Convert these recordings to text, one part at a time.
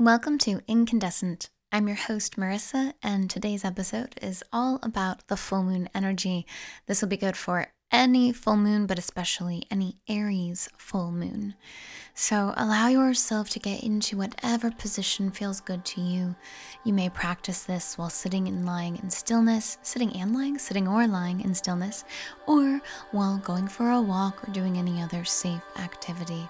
Welcome to Incandescent. I'm your host, Marisa, and today's episode is all about the full moon energy. This will be good for any full moon, but especially any Aries full moon. So allow yourself to get into whatever position feels good to you. You may practice this while sitting and lying in stillness, sitting and lying, sitting or lying in stillness, or while going for a walk or doing any other safe activity.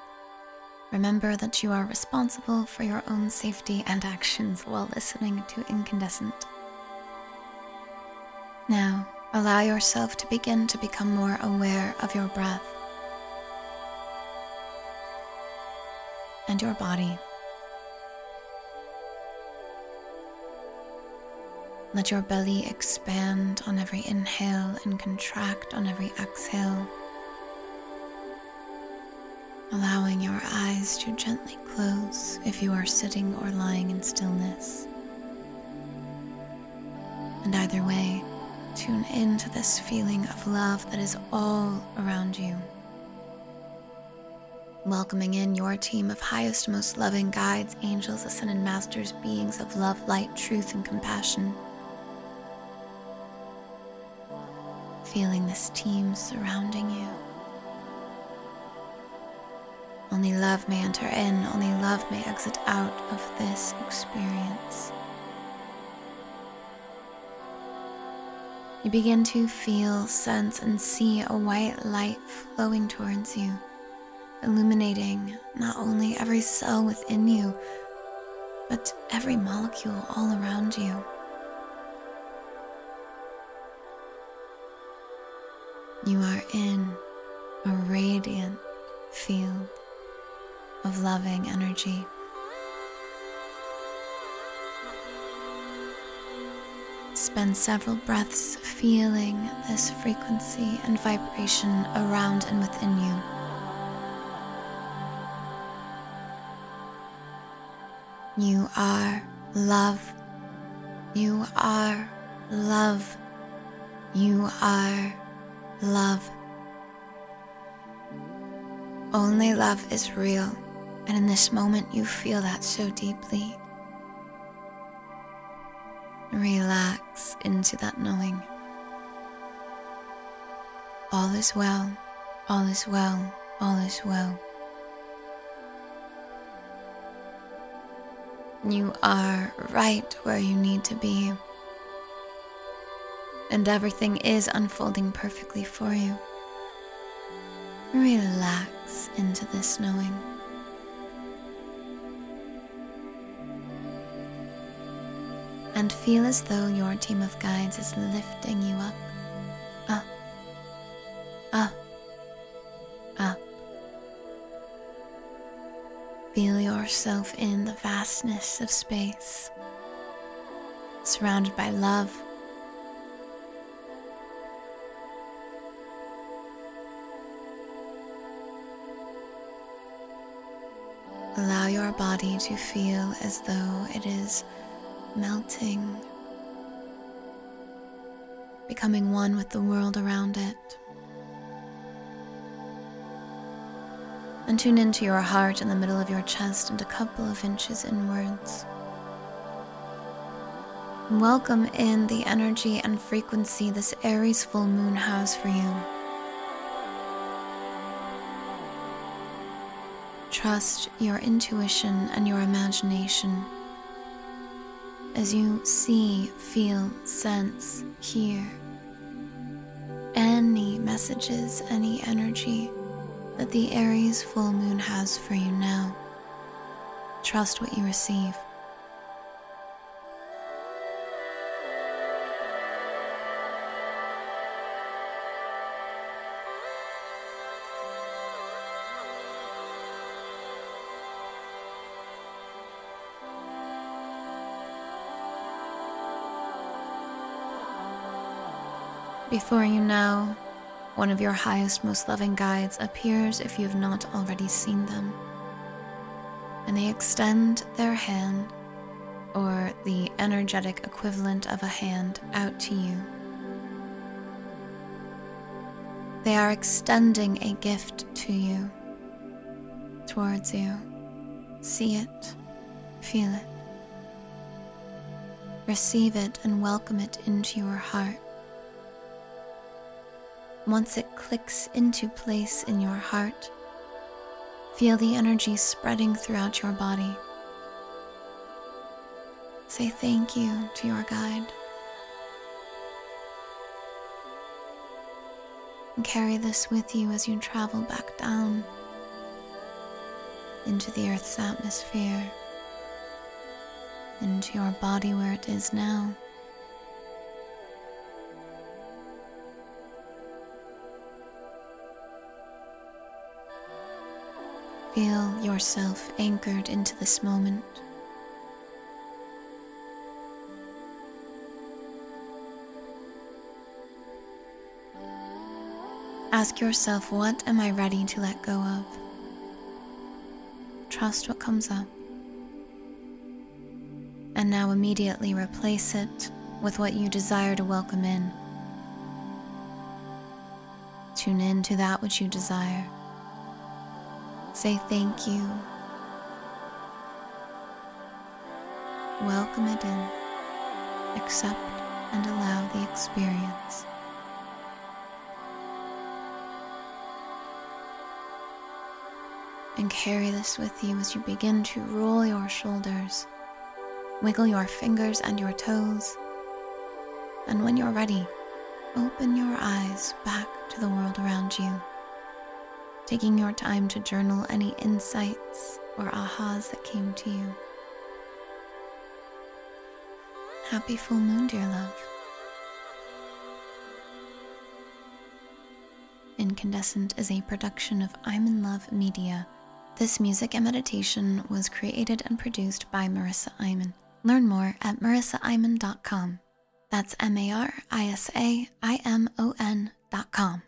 Remember that you are responsible for your own safety and actions while listening to Incandescent. Now, allow yourself to begin to become more aware of your breath and your body. Let your belly expand on every inhale and contract on every exhale allowing your eyes to gently close if you are sitting or lying in stillness. And either way, tune into this feeling of love that is all around you. Welcoming in your team of highest, most loving guides, angels, ascended masters, beings of love, light, truth, and compassion. Feeling this team surrounding you. Only love may enter in, only love may exit out of this experience. You begin to feel, sense, and see a white light flowing towards you, illuminating not only every cell within you, but every molecule all around you. You are in a radiant field of loving energy. Spend several breaths feeling this frequency and vibration around and within you. You are love. You are love. You are love. Only love is real. And in this moment, you feel that so deeply. Relax into that knowing. All is well, all is well, all is well. You are right where you need to be. And everything is unfolding perfectly for you. Relax into this knowing. And feel as though your team of guides is lifting you up, up, up, up. Feel yourself in the vastness of space, surrounded by love. Allow your body to feel as though it is melting, becoming one with the world around it. And tune into your heart in the middle of your chest and a couple of inches inwards. Welcome in the energy and frequency this Aries full moon has for you. Trust your intuition and your imagination as you see, feel, sense, hear any messages, any energy that the Aries full moon has for you now. Trust what you receive. Before you know, one of your highest, most loving guides appears if you have not already seen them. And they extend their hand, or the energetic equivalent of a hand, out to you. They are extending a gift to you, towards you. See it, feel it. Receive it and welcome it into your heart. Once it clicks into place in your heart, feel the energy spreading throughout your body. Say thank you to your guide. And carry this with you as you travel back down into the Earth's atmosphere, into your body where it is now. Feel yourself anchored into this moment. Ask yourself, what am I ready to let go of? Trust what comes up. And now immediately replace it with what you desire to welcome in. Tune in to that which you desire. Say thank you. Welcome it in. Accept and allow the experience. and carry this with you as you begin to roll your shoulders, wiggle your fingers and your toes, and when you're ready, open your eyes back to the world around you, taking your time to journal any insights or ahas that came to you. Happy full moon, dear love. Incandescent is a production of I'm in Love Media this music and meditation was created and produced by Marisa Imon. Learn more at marisaimon.com. That's M A R I S A I M O N.com.